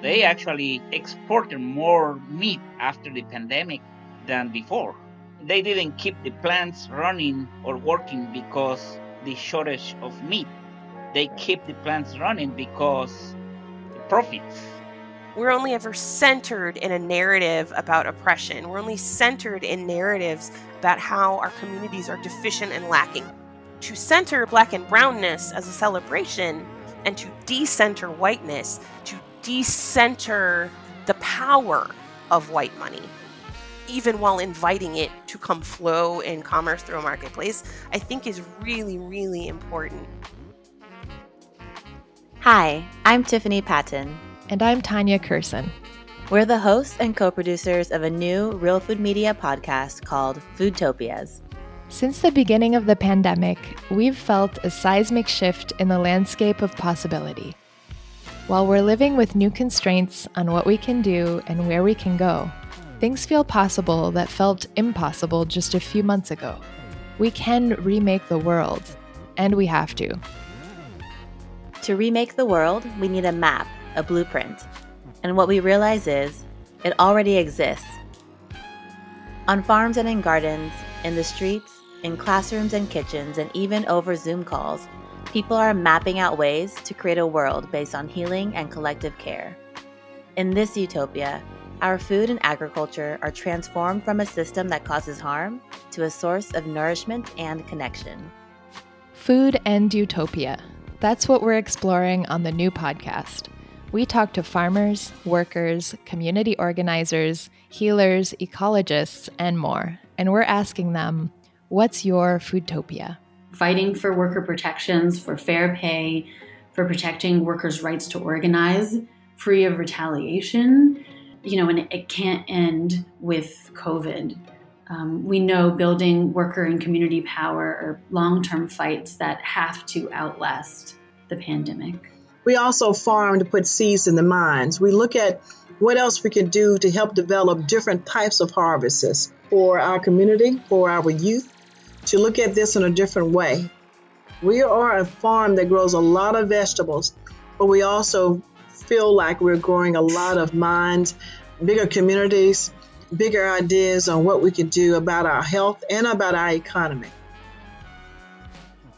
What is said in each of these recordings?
They actually exported more meat after the pandemic than before. They didn't keep the plants running or working because the shortage of meat. They keep the plants running because the profits. We're only ever centered in a narrative about oppression. We're only centered in narratives about how our communities are deficient and lacking. To center black and brownness as a celebration and to decenter whiteness, to decenter the power of white money, even while inviting it to come flow in commerce through a marketplace, I think is really, really important. Hi, I'm Tiffany Patton. And I'm Tanya Kerssen. We're the hosts and co producers of a new Real Food Media podcast called Foodtopias. Since the beginning of the pandemic, we've felt a seismic shift in the landscape of possibility. While we're living with new constraints on what we can do and where we can go, things feel possible that felt impossible just a few months ago. We can remake the world, and we have to. To remake the world, we need a map, a blueprint. And what we realize is, it already exists. On farms and in gardens, in the streets, in classrooms and kitchens, and even over Zoom calls, people are mapping out ways to create a world based on healing and collective care. In this utopia, our food and agriculture are transformed from a system that causes harm to a source of nourishment and connection. Food and utopia. That's what we're exploring on the new podcast. We talk to farmers, workers, community organizers, healers, ecologists, and more. And we're asking them What's your foodtopia? Fighting for worker protections, for fair pay, for protecting workers' rights to organize, free of retaliation. You know, and it can't end with COVID. Um, we know building worker and community power are long term fights that have to outlast the pandemic. We also farm to put seeds in the minds. We look at what else we can do to help develop different types of harvests for our community, for our youth, to look at this in a different way. We are a farm that grows a lot of vegetables, but we also feel like we're growing a lot of minds, bigger communities, bigger ideas on what we can do about our health and about our economy.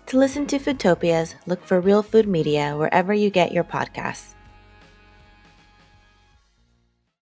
To listen to Foodtopias, look for Real Food Media wherever you get your podcasts.